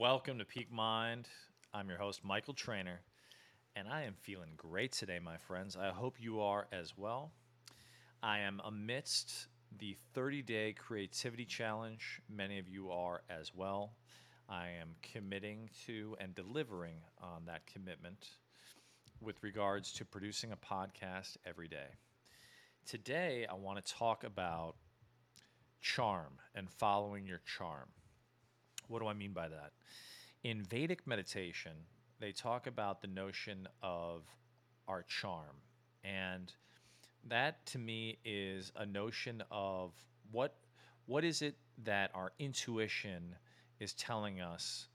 Welcome to Peak Mind. I'm your host, Michael Trainer, and I am feeling great today, my friends. I hope you are as well. I am amidst the 30 day creativity challenge. Many of you are as well. I am committing to and delivering on that commitment with regards to producing a podcast every day. Today, I want to talk about charm and following your charm. What do I mean by that? In Vedic meditation, they talk about the notion of our charm. And that to me is a notion of what what is it that our intuition is telling us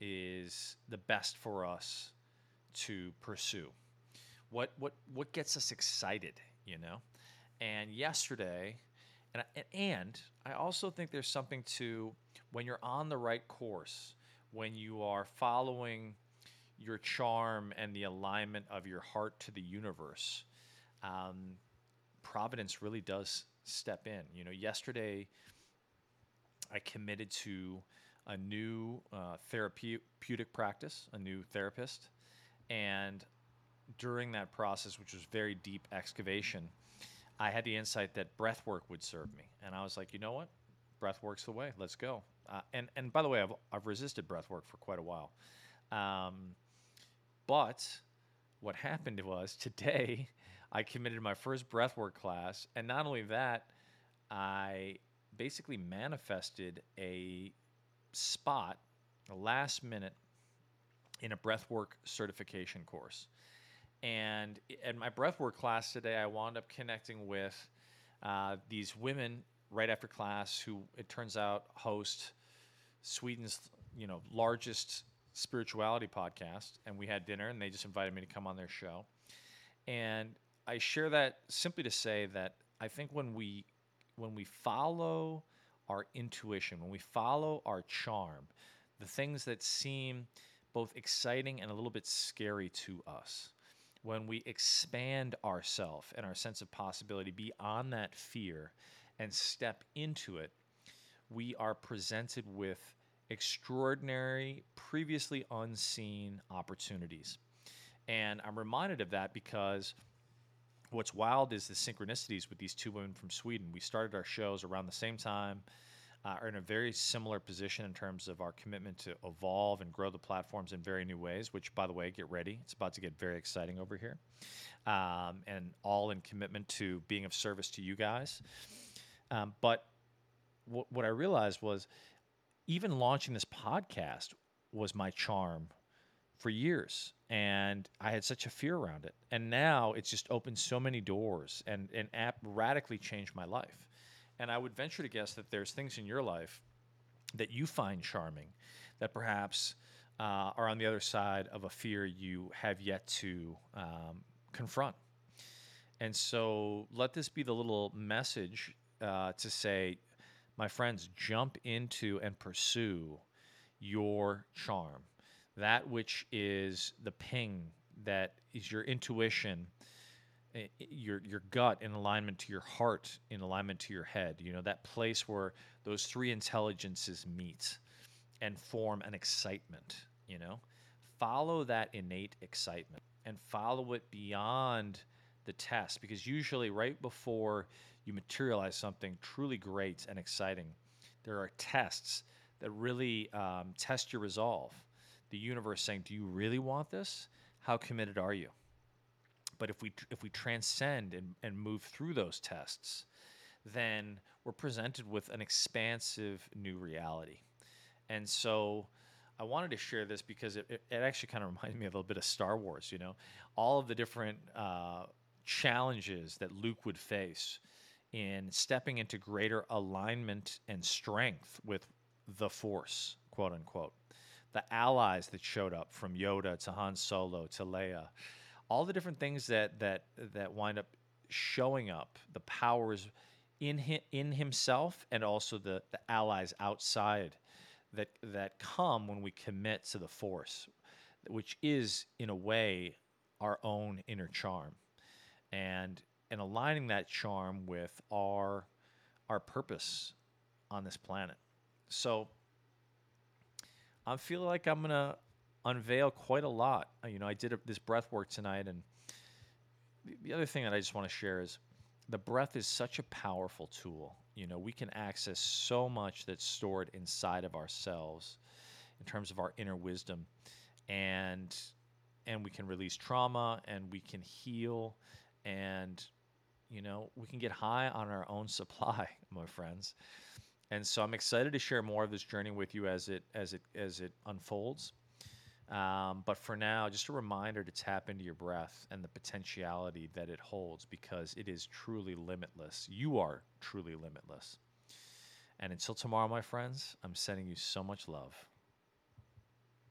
is the best for us to pursue. What what what gets us excited, you know? And yesterday, and I, and I also think there's something to when you're on the right course, when you are following your charm and the alignment of your heart to the universe, um, providence really does step in. You know, yesterday I committed to a new uh, therapeutic practice, a new therapist, and during that process, which was very deep excavation, I had the insight that breath work would serve me. And I was like, you know what? Breath work's the way. Let's go. Uh, and, and by the way, I've, I've resisted breath work for quite a while. Um, but what happened was today, I committed my first breathwork class. And not only that, I basically manifested a spot, a last minute, in a breathwork certification course. And at my breathwork class today, I wound up connecting with uh, these women right after class who it turns out host Sweden's you know largest spirituality podcast. And we had dinner and they just invited me to come on their show. And I share that simply to say that I think when we when we follow our intuition when we follow our charm the things that seem both exciting and a little bit scary to us when we expand ourself and our sense of possibility beyond that fear and step into it, we are presented with extraordinary, previously unseen opportunities. And I'm reminded of that because what's wild is the synchronicities with these two women from Sweden. We started our shows around the same time uh, are in a very similar position in terms of our commitment to evolve and grow the platforms in very new ways, which, by the way, get ready. It's about to get very exciting over here. Um, and all in commitment to being of service to you guys. Um, but w- what I realized was even launching this podcast was my charm for years and i had such a fear around it and now it's just opened so many doors and and app radically changed my life and I would venture to guess that there's things in your life that you find charming that perhaps uh, are on the other side of a fear you have yet to um, confront. And so let this be the little message uh, to say, my friends, jump into and pursue your charm, that which is the ping that is your intuition your your gut in alignment to your heart in alignment to your head you know that place where those three intelligences meet and form an excitement you know? Follow that innate excitement and follow it beyond the test because usually right before you materialize something truly great and exciting there are tests that really um, test your resolve. The universe saying do you really want this? How committed are you but if we if we transcend and, and move through those tests, then we're presented with an expansive new reality. And so I wanted to share this because it, it, it actually kind of reminds me a little bit of Star Wars, you know, all of the different uh, challenges that Luke would face in stepping into greater alignment and strength with the Force, quote unquote. The allies that showed up from Yoda to Han Solo to Leia, all the different things that that that wind up showing up, the powers in him, in himself and also the, the allies outside that that come when we commit to the force, which is in a way our own inner charm, and and aligning that charm with our our purpose on this planet. So I feel like I'm gonna unveil quite a lot. Uh, You know, I did a, this breath work tonight, and the, the other thing that I just want to share is the breath is such a powerful tool. You know, we can access so much that's stored inside of ourselves in terms of our inner wisdom, and and we can release trauma, and we can heal, and you know, we can get high on our own supply, my friends. And so I'm excited to share more of this journey with you as it as it as it unfolds. Um, but for now, just a reminder to tap into your breath and the potentiality that it holds because it is truly limitless. You are truly limitless. And until tomorrow, my friends, I'm sending you so much love.